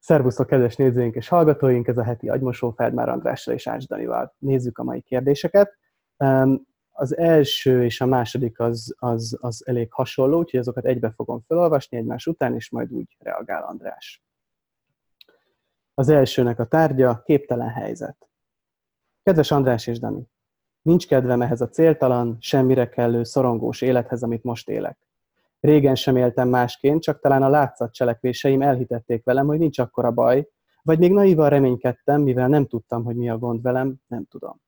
Szervusztok, kedves nézőink és hallgatóink! Ez a heti agymosó Feldmár Andrással és Ács Danival. Nézzük a mai kérdéseket. Az első és a második az, az, az elég hasonló, úgyhogy azokat egybe fogom felolvasni egymás után, és majd úgy reagál András. Az elsőnek a tárgya képtelen helyzet. Kedves András és Dani, nincs kedvem ehhez a céltalan, semmire kellő, szorongós élethez, amit most élek. Régen sem éltem másként, csak talán a látszat cselekvéseim elhitették velem, hogy nincs akkora baj, vagy még naívan reménykedtem, mivel nem tudtam, hogy mi a gond velem, nem tudom.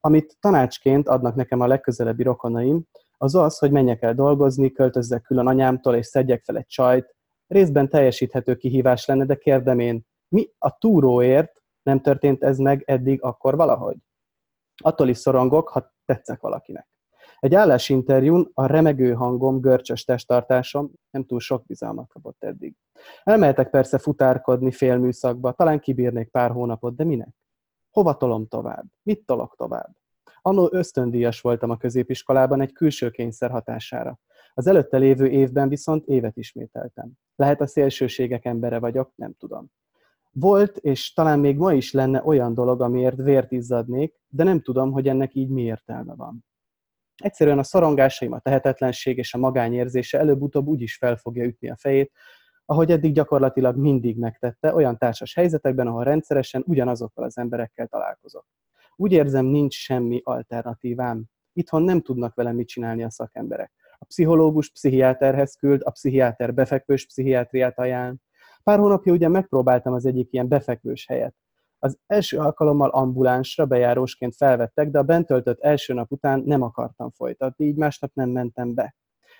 Amit tanácsként adnak nekem a legközelebbi rokonaim, az az, hogy menjek el dolgozni, költözzek külön anyámtól, és szedjek fel egy csajt. Részben teljesíthető kihívás lenne, de kérdem én, mi a túróért nem történt ez meg eddig akkor valahogy? Attól is szorongok, ha tetszek valakinek. Egy állásinterjún a remegő hangom, görcsös testtartásom nem túl sok bizalmat kapott eddig. Elmehetek persze futárkodni félműszakba, talán kibírnék pár hónapot, de minek? Hova tolom tovább? Mit tolok tovább? Annó ösztöndíjas voltam a középiskolában egy külső kényszer hatására. Az előtte lévő évben viszont évet ismételtem. Lehet a szélsőségek embere vagyok, nem tudom. Volt, és talán még ma is lenne olyan dolog, amiért vért izzadnék, de nem tudom, hogy ennek így mi értelme van. Egyszerűen a szorongásaim, a tehetetlenség és a magányérzése előbb-utóbb úgy is fel fogja ütni a fejét, ahogy eddig gyakorlatilag mindig megtette, olyan társas helyzetekben, ahol rendszeresen ugyanazokkal az emberekkel találkozok. Úgy érzem, nincs semmi alternatívám. Itthon nem tudnak velem mit csinálni a szakemberek. A pszichológus pszichiáterhez küld, a pszichiáter befekvős pszichiátriát ajánl. Pár hónapja ugye megpróbáltam az egyik ilyen befekvős helyet. Az első alkalommal ambulánsra bejárósként felvettek, de a bent töltött első nap után nem akartam folytatni, így másnap nem mentem be.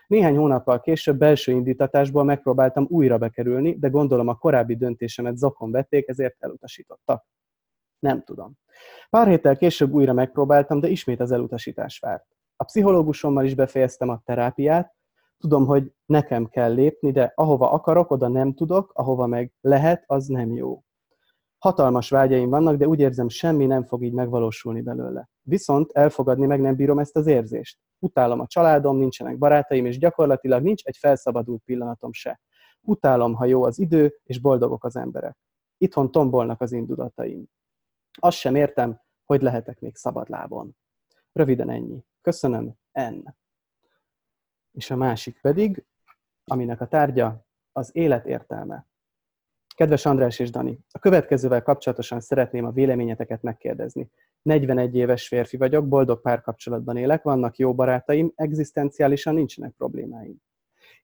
Néhány hónappal később belső indítatásból megpróbáltam újra bekerülni, de gondolom a korábbi döntésemet zokon vették, ezért elutasítottak. Nem tudom. Pár héttel később újra megpróbáltam, de ismét az elutasítás várt. A pszichológusommal is befejeztem a terápiát, tudom, hogy nekem kell lépni, de ahova akarok, oda nem tudok, ahova meg lehet, az nem jó. Hatalmas vágyaim vannak, de úgy érzem, semmi nem fog így megvalósulni belőle. Viszont elfogadni meg nem bírom ezt az érzést. Utálom a családom, nincsenek barátaim, és gyakorlatilag nincs egy felszabadult pillanatom se. Utálom, ha jó az idő, és boldogok az emberek. Itthon tombolnak az indulataim. Azt sem értem, hogy lehetek még szabadlábon. Röviden ennyi. Köszönöm, N. És a másik pedig, aminek a tárgya az élet értelme. Kedves András és Dani, a következővel kapcsolatosan szeretném a véleményeteket megkérdezni. 41 éves férfi vagyok, boldog párkapcsolatban élek, vannak jó barátaim, egzisztenciálisan nincsenek problémáim.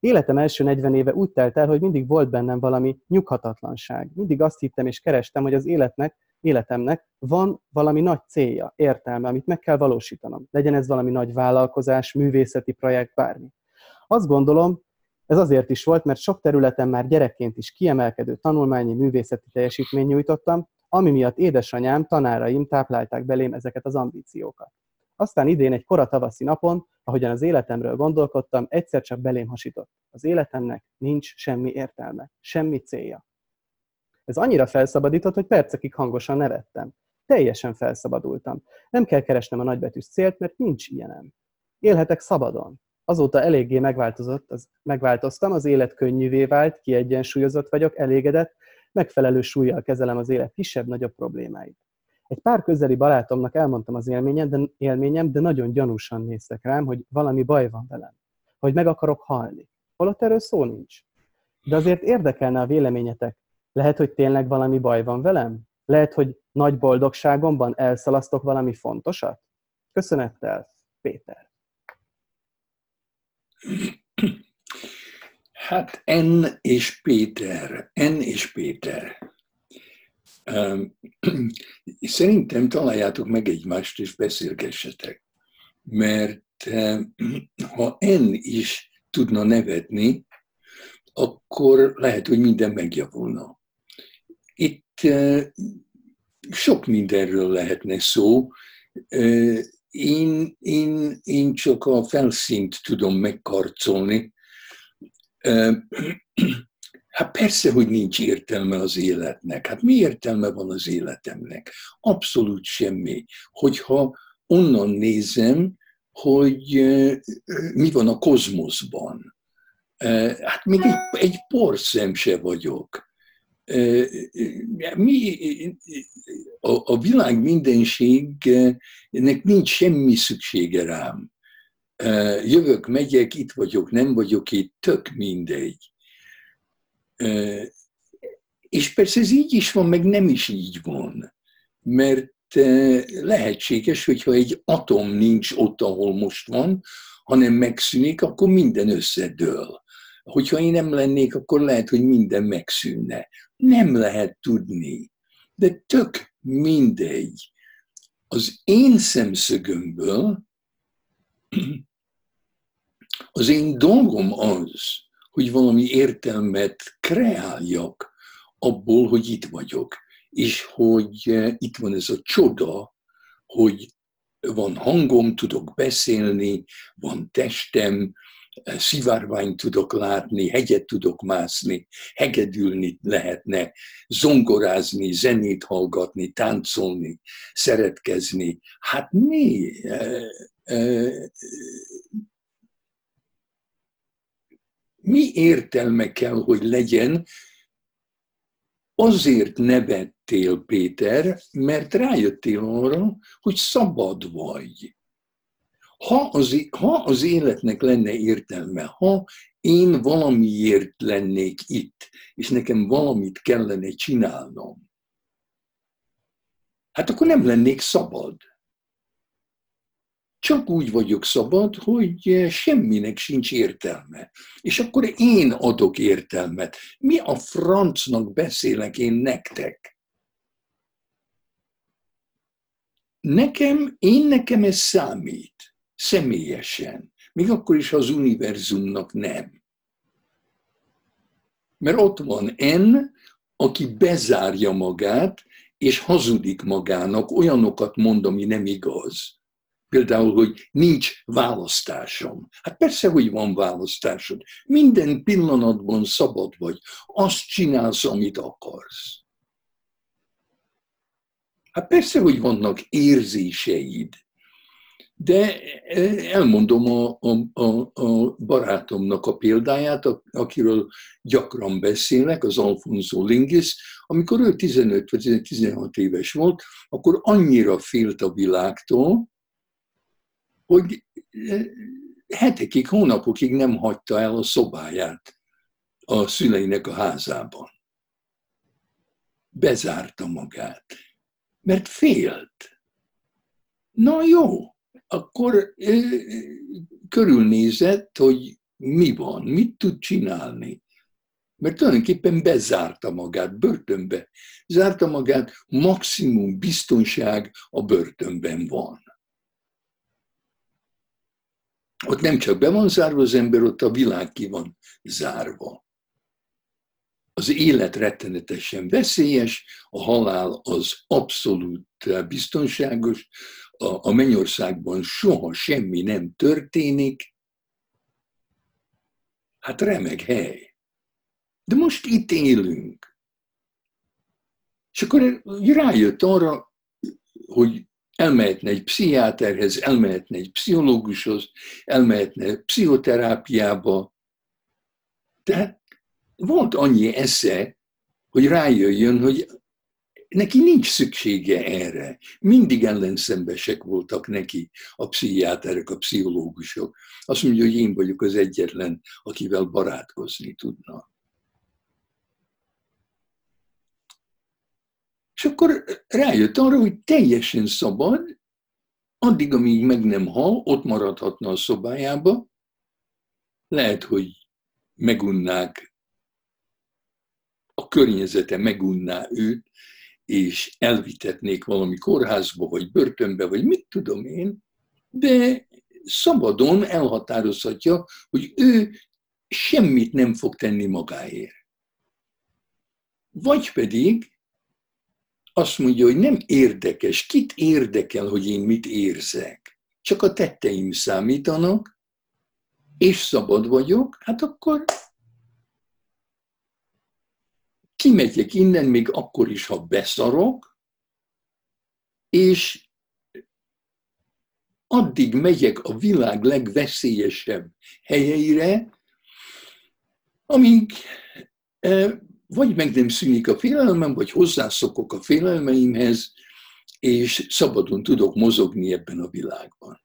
Életem első 40 éve úgy telt el, hogy mindig volt bennem valami nyughatatlanság. Mindig azt hittem és kerestem, hogy az életnek, életemnek van valami nagy célja, értelme, amit meg kell valósítanom. Legyen ez valami nagy vállalkozás, művészeti projekt, bármi. Azt gondolom, ez azért is volt, mert sok területen már gyerekként is kiemelkedő tanulmányi művészeti teljesítmény nyújtottam, ami miatt édesanyám, tanáraim táplálták belém ezeket az ambíciókat. Aztán idén egy kora tavaszi napon, ahogyan az életemről gondolkodtam, egyszer csak belém hasított. Az életemnek nincs semmi értelme, semmi célja. Ez annyira felszabadított, hogy percekig hangosan nevettem. Teljesen felszabadultam. Nem kell keresnem a nagybetűs célt, mert nincs ilyenem. Élhetek szabadon. Azóta eléggé megváltozott, az, megváltoztam, az élet könnyűvé vált, kiegyensúlyozott vagyok, elégedett, megfelelő súlyjal kezelem az élet kisebb-nagyobb problémáit. Egy pár közeli barátomnak elmondtam az élményem de, élményem, de nagyon gyanúsan néztek rám, hogy valami baj van velem, hogy meg akarok halni. Holott erről szó nincs. De azért érdekelne a véleményetek. Lehet, hogy tényleg valami baj van velem? Lehet, hogy nagy boldogságomban elszalasztok valami fontosat? Köszönettel, Péter. Hát N és Péter, N és Péter. Szerintem találjátok meg egymást és beszélgessetek. Mert ha N is tudna nevetni, akkor lehet, hogy minden megjavulna. Itt sok mindenről lehetne szó, én, én, én csak a felszínt tudom megkarcolni. Hát persze, hogy nincs értelme az életnek. Hát mi értelme van az életemnek? Abszolút semmi. Hogyha onnan nézem, hogy mi van a kozmoszban. Hát még egy, egy porszem se vagyok. Mi, a, a világ mindenségnek nincs semmi szüksége rám. Jövök, megyek, itt vagyok, nem vagyok itt, tök mindegy. És persze ez így is van, meg nem is így van. Mert lehetséges, hogyha egy atom nincs ott, ahol most van, hanem megszűnik, akkor minden összedől. Hogyha én nem lennék, akkor lehet, hogy minden megszűnne. Nem lehet tudni. De tök mindegy. Az én szemszögömből az én dolgom az, hogy valami értelmet kreáljak abból, hogy itt vagyok, és hogy eh, itt van ez a csoda, hogy van hangom, tudok beszélni, van testem, szivárványt tudok látni, hegyet tudok mászni, hegedülni lehetne, zongorázni, zenét hallgatni, táncolni, szeretkezni. Hát mi? Mi értelme kell, hogy legyen? Azért nevettél, Péter, mert rájöttél arra, hogy szabad vagy ha az, ha az életnek lenne értelme, ha én valamiért lennék itt, és nekem valamit kellene csinálnom, hát akkor nem lennék szabad. Csak úgy vagyok szabad, hogy semminek sincs értelme. És akkor én adok értelmet. Mi a francnak beszélek én nektek? Nekem, én nekem ez számít személyesen, még akkor is, az univerzumnak nem. Mert ott van N, aki bezárja magát, és hazudik magának, olyanokat mond, ami nem igaz. Például, hogy nincs választásom. Hát persze, hogy van választásod. Minden pillanatban szabad vagy. Azt csinálsz, amit akarsz. Hát persze, hogy vannak érzéseid. De elmondom a, a, a, a barátomnak a példáját, akiről gyakran beszélnek, az Alfonso Lingis. Amikor ő 15 vagy 16 éves volt, akkor annyira félt a világtól, hogy e, hetekig, hónapokig nem hagyta el a szobáját a szüleinek a házában. Bezárta magát, mert félt. Na jó, akkor körülnézett, hogy mi van, mit tud csinálni. Mert tulajdonképpen bezárta magát, börtönbe. Zárta magát, maximum biztonság a börtönben van. Ott nem csak be van zárva az ember, ott a világ ki van zárva. Az élet rettenetesen veszélyes, a halál az abszolút biztonságos, a, a mennyországban soha semmi nem történik, hát remeg hely. De most itt élünk. És akkor rájött arra, hogy elmehetne egy pszichiáterhez, elmehetne egy pszichológushoz, elmehetne pszichoterápiába. Tehát volt annyi esze, hogy rájöjjön, hogy neki nincs szüksége erre. Mindig ellenszembesek voltak neki a pszichiáterek, a pszichológusok. Azt mondja, hogy én vagyok az egyetlen, akivel barátkozni tudna. És akkor rájött arra, hogy teljesen szabad, addig, amíg meg nem hal, ott maradhatna a szobájába, lehet, hogy megunnák, a környezete megunná őt, és elvitetnék valami kórházba, vagy börtönbe, vagy mit tudom én, de szabadon elhatározhatja, hogy ő semmit nem fog tenni magáért. Vagy pedig azt mondja, hogy nem érdekes, kit érdekel, hogy én mit érzek. Csak a tetteim számítanak, és szabad vagyok, hát akkor kimegyek innen még akkor is, ha beszarok, és addig megyek a világ legveszélyesebb helyeire, amíg e, vagy meg nem szűnik a félelmem, vagy hozzászokok a félelmeimhez, és szabadon tudok mozogni ebben a világban.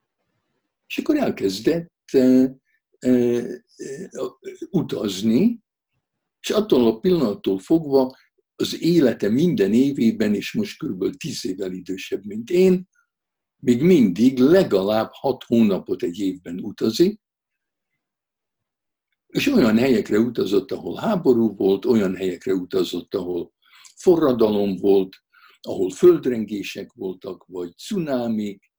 És akkor elkezdett uh, uh, utazni, és attól a pillanattól fogva az élete minden évében, és most kb. tíz évvel idősebb, mint én, még mindig legalább hat hónapot egy évben utazik, és olyan helyekre utazott, ahol háború volt, olyan helyekre utazott, ahol forradalom volt, ahol földrengések voltak, vagy cunámik.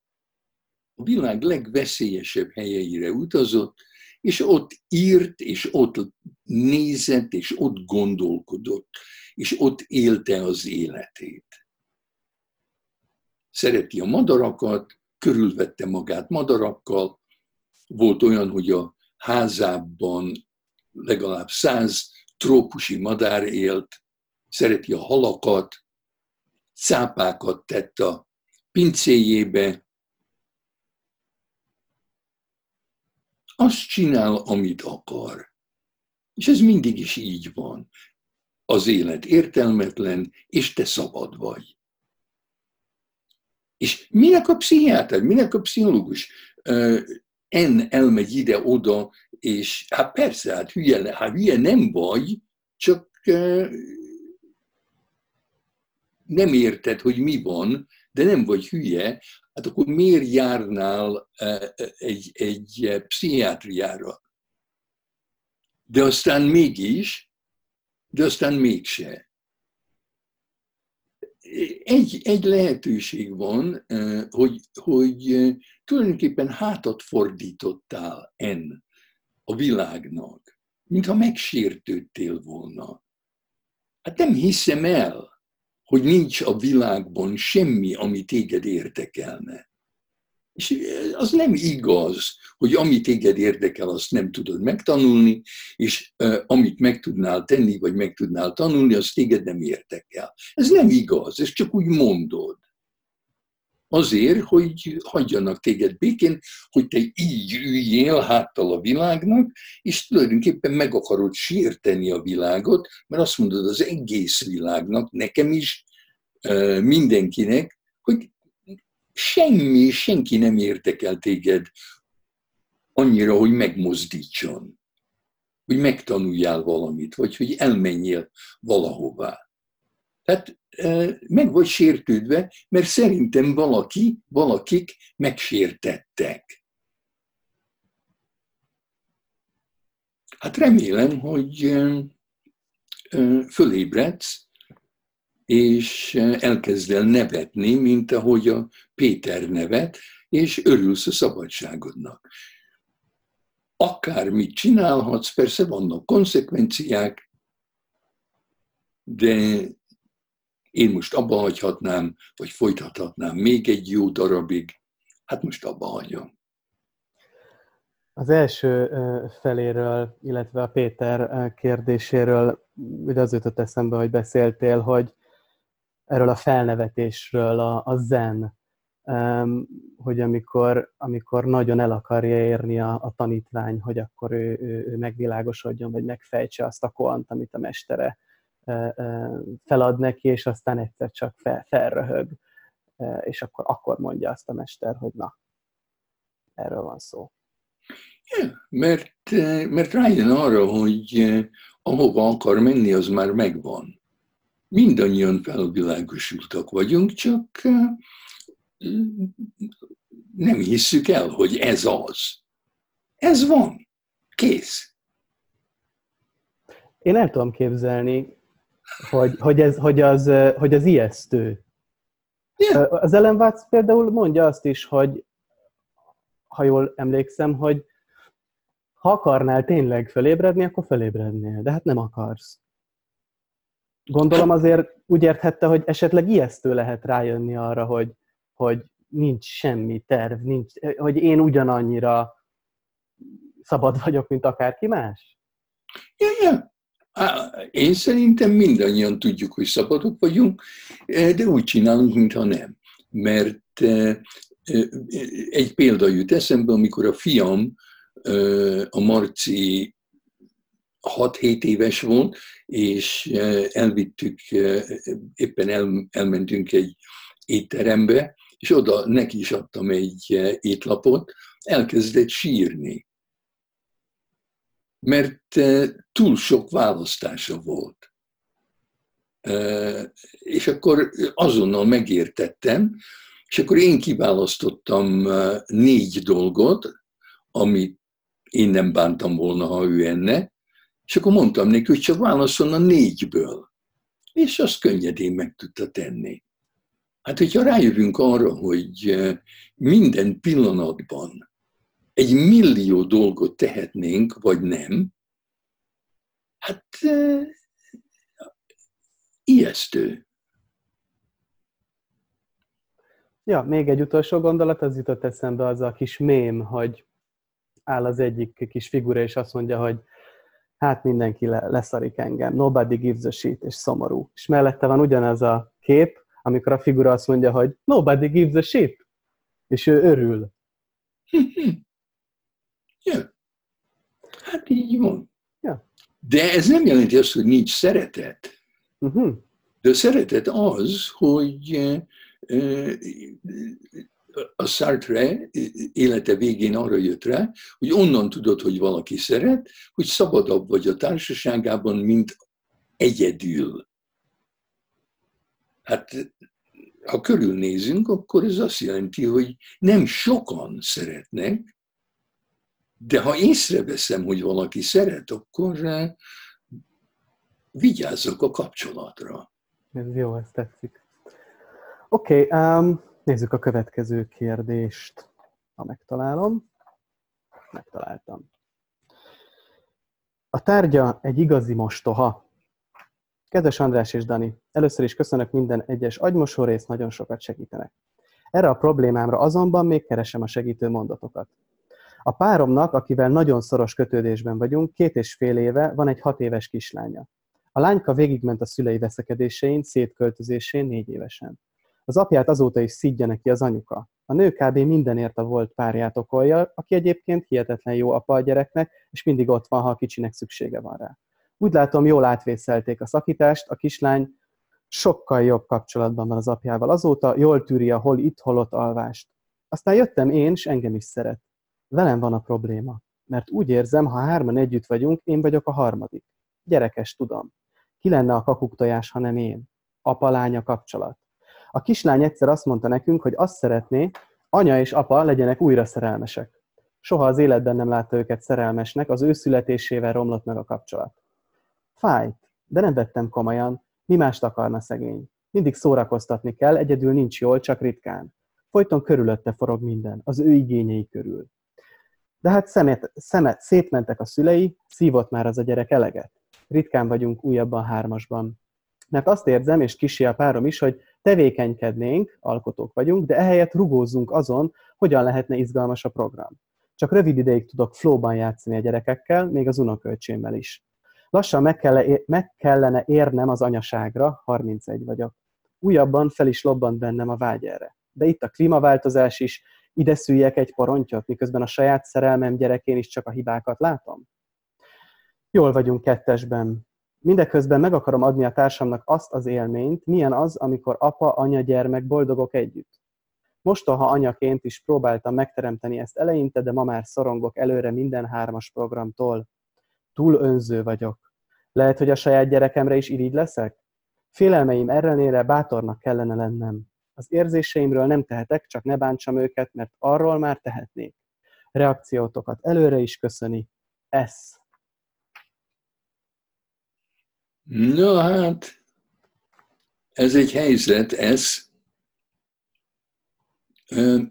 A világ legveszélyesebb helyeire utazott, és ott írt, és ott nézett, és ott gondolkodott, és ott élte az életét. Szereti a madarakat, körülvette magát madarakkal, volt olyan, hogy a házában legalább száz trópusi madár élt, szereti a halakat, cápákat tett a pincéjébe, azt csinál, amit akar. És ez mindig is így van. Az élet értelmetlen, és te szabad vagy. És minek a pszichiáter, minek a pszichológus? En elmegy ide-oda, és hát persze, hát hülye, hát hülye nem vagy, csak nem érted, hogy mi van, de nem vagy hülye, hát akkor miért járnál egy, egy pszichiátriára? De aztán mégis, de aztán mégse. Egy, egy lehetőség van, hogy, hogy tulajdonképpen hátat fordítottál en a világnak, mintha megsértődtél volna. Hát nem hiszem el, hogy nincs a világban semmi, ami téged érdekelne. És az nem igaz, hogy ami téged érdekel, azt nem tudod megtanulni, és uh, amit meg tudnál tenni, vagy meg tudnál tanulni, az téged nem érdekel. Ez nem igaz, ez csak úgy mondod azért, hogy hagyjanak téged békén, hogy te így üljél háttal a világnak, és tulajdonképpen meg akarod sérteni a világot, mert azt mondod az egész világnak, nekem is, mindenkinek, hogy semmi, senki nem érdekel téged annyira, hogy megmozdítson, hogy megtanuljál valamit, vagy hogy elmenjél valahová. Tehát meg vagy sértődve, mert szerintem valaki, valakik megsértettek. Hát remélem, hogy fölébredsz, és elkezd el nevetni, mint ahogy a Péter nevet, és örülsz a szabadságodnak. Akármit csinálhatsz, persze vannak konsekvenciák, de én most abba hagyhatnám, vagy folytathatnám még egy jó darabig, hát most abba hagyom. Az első feléről, illetve a Péter kérdéséről, ugye az jutott eszembe, hogy beszéltél, hogy erről a felnevetésről, a, a zen, hogy amikor, amikor nagyon el akarja érni a, a tanítvány, hogy akkor ő, ő, ő megvilágosodjon, vagy megfejtse azt a koant, amit a mestere felad neki, és aztán egyszer csak fel, felröhög, és akkor, akkor mondja azt a mester, hogy na, erről van szó. Ja, mert, mert rájön arra, hogy ahova akar menni, az már megvan. Mindannyian felvilágosultak vagyunk, csak nem hisszük el, hogy ez az. Ez van. Kész. Én el tudom képzelni, hogy, hogy, ez, hogy, az, hogy az ijesztő. Yeah. Az Ellen Watts például mondja azt is, hogy ha jól emlékszem, hogy ha akarnál tényleg fölébredni, akkor fölébrednél, de hát nem akarsz. Gondolom azért úgy érthette, hogy esetleg ijesztő lehet rájönni arra, hogy, hogy nincs semmi terv, nincs, hogy én ugyanannyira szabad vagyok, mint akárki más? Ja, Én szerintem mindannyian tudjuk, hogy szabadok vagyunk, de úgy csinálunk, mintha nem. Mert egy példa jut eszembe, amikor a fiam, a Marci 6-7 éves volt, és elvittük, éppen el, elmentünk egy étterembe, és oda neki is adtam egy étlapot, elkezdett sírni. Mert túl sok választása volt. És akkor azonnal megértettem, és akkor én kiválasztottam négy dolgot, amit én nem bántam volna, ha ő enne, és akkor mondtam neki, hogy csak válaszol a négyből. És azt könnyedén meg tudta tenni. Hát, hogyha rájövünk arra, hogy minden pillanatban egy millió dolgot tehetnénk, vagy nem, hát ijesztő. Ja, még egy utolsó gondolat, az jutott eszembe az a kis mém, hogy áll az egyik kis figura, és azt mondja, hogy hát mindenki le, leszarik engem, nobody gives a shit, és szomorú. És mellette van ugyanaz a kép, amikor a figura azt mondja, hogy nobody gives a shit, és ő örül. ja. Hát így van. Ja. De ez nem jelenti azt, hogy nincs szeretet. Uh-huh. De a szeretet az, hogy a Sartre élete végén arra jött rá, hogy onnan tudod, hogy valaki szeret, hogy szabadabb vagy a társaságában, mint egyedül. Hát ha körülnézünk, akkor ez azt jelenti, hogy nem sokan szeretnek, de ha észreveszem, hogy valaki szeret, akkor vigyázzak a kapcsolatra. Ez jó, ez tetszik. Oké, okay, um, nézzük a következő kérdést, ha megtalálom. Megtaláltam. A tárgya egy igazi mostoha. Kedves András és Dani, először is köszönök minden egyes agymosó rész, nagyon sokat segítenek. Erre a problémámra azonban még keresem a segítő mondatokat. A páromnak, akivel nagyon szoros kötődésben vagyunk, két és fél éve van egy hat éves kislánya. A lányka végigment a szülei veszekedésein, szétköltözésén négy évesen. Az apját azóta is szidja neki az anyuka. A nő kb. mindenért a volt párját okolja, aki egyébként hihetetlen jó apa a gyereknek, és mindig ott van, ha a kicsinek szüksége van rá. Úgy látom, jól átvészelték a szakítást, a kislány sokkal jobb kapcsolatban van az apjával azóta, jól tűri a hol itt, hol ott alvást. Aztán jöttem én, és engem is szeret. Velem van a probléma, mert úgy érzem, ha hárman együtt vagyunk, én vagyok a harmadik. Gyerekes, tudom. Ki lenne a kakuktojás, ha nem én? Apa-lánya kapcsolat. A kislány egyszer azt mondta nekünk, hogy azt szeretné, anya és apa legyenek újra szerelmesek. Soha az életben nem látta őket szerelmesnek, az ő születésével romlott meg a kapcsolat. Fájt, de nem vettem komolyan, mi mást akarna szegény. Mindig szórakoztatni kell, egyedül nincs jól, csak ritkán. Folyton körülötte forog minden, az ő igényei körül. De hát szemet, szemet, szétmentek a szülei, szívott már az a gyerek eleget. Ritkán vagyunk újabban hármasban. Mert azt érzem, és kisi a párom is, hogy tevékenykednénk, alkotók vagyunk, de ehelyett rugózzunk azon, hogyan lehetne izgalmas a program. Csak rövid ideig tudok flóban játszani a gyerekekkel, még az unokölcsémmel is. Lassan meg, kell, meg kellene érnem az anyaságra, 31 vagyok. Újabban fel is lobbant bennem a vágy erre. De itt a klímaváltozás is, ide szüljek egy porontyot, miközben a saját szerelmem gyerekén is csak a hibákat látom? Jól vagyunk kettesben. Mindeközben meg akarom adni a társamnak azt az élményt, milyen az, amikor apa, anya, gyermek boldogok együtt. Mostoha anyaként is próbáltam megteremteni ezt eleinte, de ma már szorongok előre minden hármas programtól. Túl önző vagyok. Lehet, hogy a saját gyerekemre is irigy leszek? Félelmeim ellenére bátornak kellene lennem. Az érzéseimről nem tehetek, csak ne bántsam őket, mert arról már tehetnék. Reakciótokat előre is köszöni. Ez. Na hát, ez egy helyzet, ez.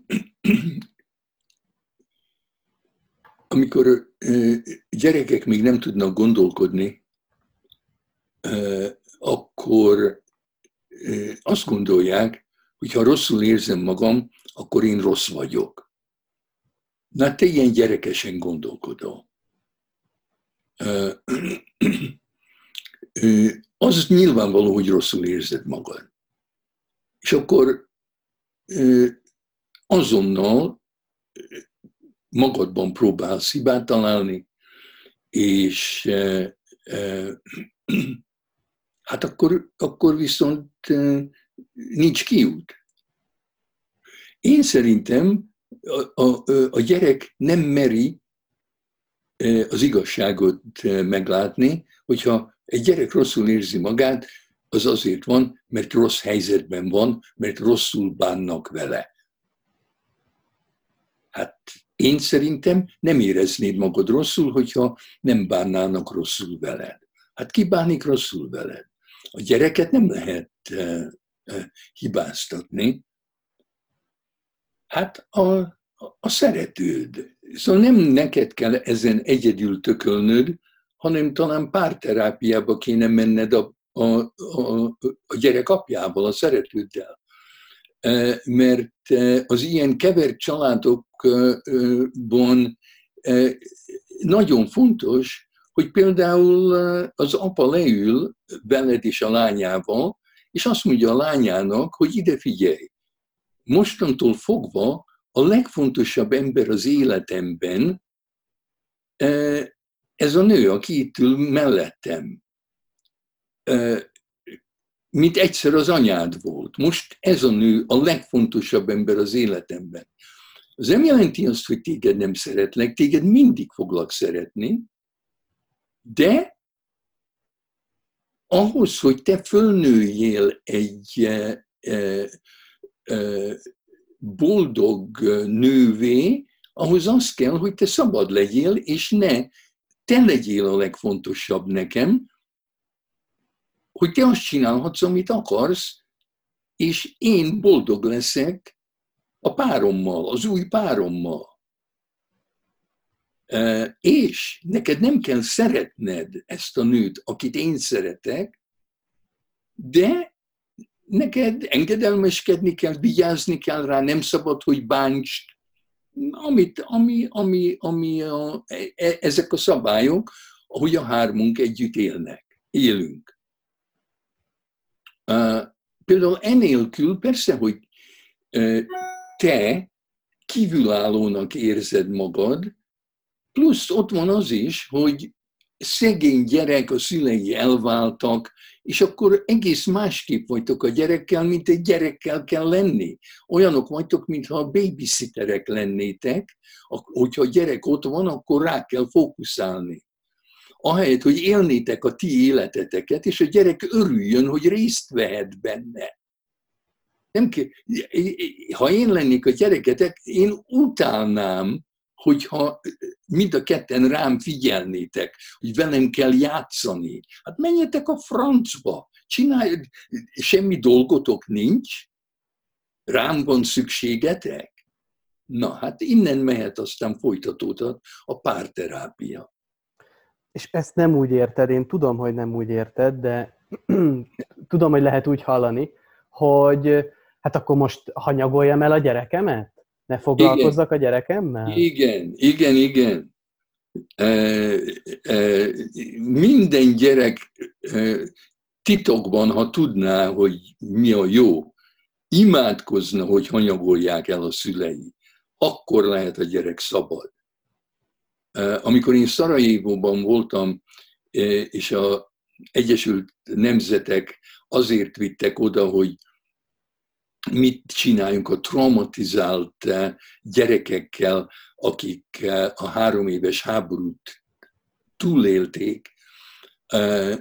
Amikor gyerekek még nem tudnak gondolkodni, akkor azt gondolják, hogy ha rosszul érzem magam, akkor én rossz vagyok. Na, te ilyen gyerekesen gondolkodol. Az nyilvánvaló, hogy rosszul érzed magad. És akkor azonnal magadban próbálsz hibát találni, és hát akkor, akkor viszont nincs kiút. Én szerintem a, a, a gyerek nem meri az igazságot meglátni, hogyha egy gyerek rosszul érzi magát, az azért van, mert rossz helyzetben van, mert rosszul bánnak vele. Hát én szerintem nem éreznéd magad rosszul, hogyha nem bánnának rosszul veled. Hát ki bánik rosszul veled? A gyereket nem lehet hibáztatni. Hát a, a szeretőd. Szóval nem neked kell ezen egyedül tökölnöd, hanem talán párterápiába kéne menned a, a, a, a gyerek apjával, a szeretőddel. Mert az ilyen kevert családokban nagyon fontos, hogy például az apa leül veled és a lányával, és azt mondja a lányának, hogy ide figyelj, mostantól fogva a legfontosabb ember az életemben ez a nő, aki itt ül mellettem, mint egyszer az anyád volt. Most ez a nő a legfontosabb ember az életemben. Az nem jelenti azt, hogy téged nem szeretlek, téged mindig foglak szeretni, de ahhoz, hogy te fölnőjél egy boldog nővé, ahhoz az kell, hogy te szabad legyél, és ne te legyél a legfontosabb nekem, hogy te azt csinálhatsz, amit akarsz, és én boldog leszek a párommal, az új párommal. És neked nem kell szeretned ezt a nőt, akit én szeretek, de neked engedelmeskedni kell, vigyázni kell rá, nem szabad, hogy bánts, amit, ami, ami, ami a, e, ezek a szabályok, ahogy a hármunk együtt élnek, élünk. Uh, például enélkül persze, hogy uh, te kívülállónak érzed magad, plusz ott van az is, hogy szegény gyerek, a szülei elváltak, és akkor egész másképp vagytok a gyerekkel, mint egy gyerekkel kell lenni. Olyanok vagytok, mintha a babysitterek lennétek, hogyha a gyerek ott van, akkor rá kell fókuszálni. Ahelyett, hogy élnétek a ti életeteket, és a gyerek örüljön, hogy részt vehet benne. Nem kell, ha én lennék a gyereketek, én utálnám, hogyha mind a ketten rám figyelnétek, hogy velem kell játszani. Hát menjetek a francba, csinálj, semmi dolgotok nincs, rám van szükségetek. Na, hát innen mehet aztán folytatódhat a párterápia. És ezt nem úgy érted, én tudom, hogy nem úgy érted, de tudom, hogy lehet úgy hallani, hogy hát akkor most hanyagoljam el a gyerekemet? Ne foglalkozzak igen. a gyerekemmel? Igen, igen, igen. E, e, minden gyerek e, titokban, ha tudná, hogy mi a jó, imádkozna, hogy hanyagolják el a szülei, akkor lehet a gyerek szabad. Amikor én Szarajévóban voltam, és a Egyesült Nemzetek azért vittek oda, hogy mit csináljunk a traumatizált eh, gyerekekkel, akik eh, a három éves háborút túlélték, eh,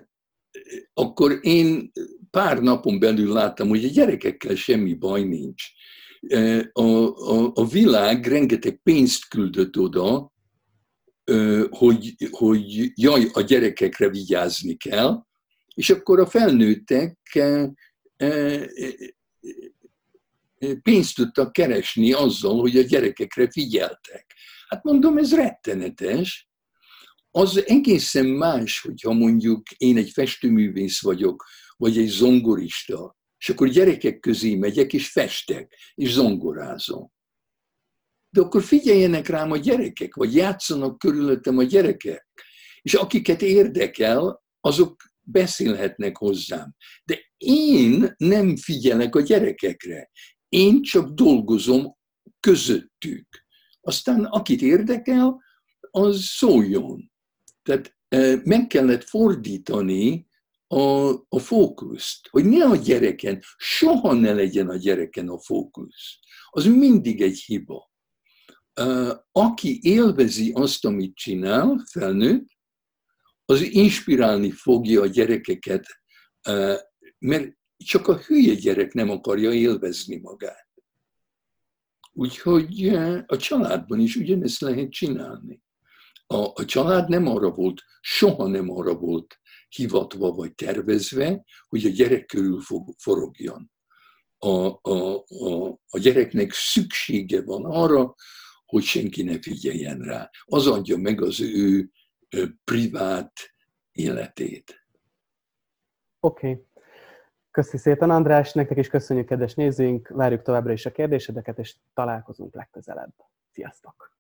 akkor én pár napon belül láttam, hogy a gyerekekkel semmi baj nincs. A, a, a világ rengeteg pénzt küldött oda, hogy, hogy jaj, a gyerekekre vigyázni kell, és akkor a felnőttek pénzt tudtak keresni azzal, hogy a gyerekekre figyeltek. Hát mondom, ez rettenetes. Az egészen más, hogyha mondjuk én egy festőművész vagyok, vagy egy zongorista, és akkor gyerekek közé megyek, és festek, és zongorázom. De akkor figyeljenek rám a gyerekek, vagy játszanak körülöttem a gyerekek. És akiket érdekel, azok beszélhetnek hozzám. De én nem figyelek a gyerekekre. Én csak dolgozom közöttük. Aztán akit érdekel, az szóljon. Tehát meg kellett fordítani a, a fókuszt, hogy ne a gyereken, soha ne legyen a gyereken a fókusz. Az mindig egy hiba. Aki élvezi azt, amit csinál, felnőtt, az inspirálni fogja a gyerekeket, mert csak a hülye gyerek nem akarja élvezni magát. Úgyhogy a családban is ugyanezt lehet csinálni. A, a család nem arra volt, soha nem arra volt hivatva vagy tervezve, hogy a gyerek körül forogjon. A, a, a, a gyereknek szüksége van arra, hogy senki ne figyeljen rá. Az adja meg az ő privát életét. Oké. Okay. Köszi szépen, András, nektek is köszönjük, kedves nézőink, várjuk továbbra is a kérdésedeket, és találkozunk legközelebb. Sziasztok!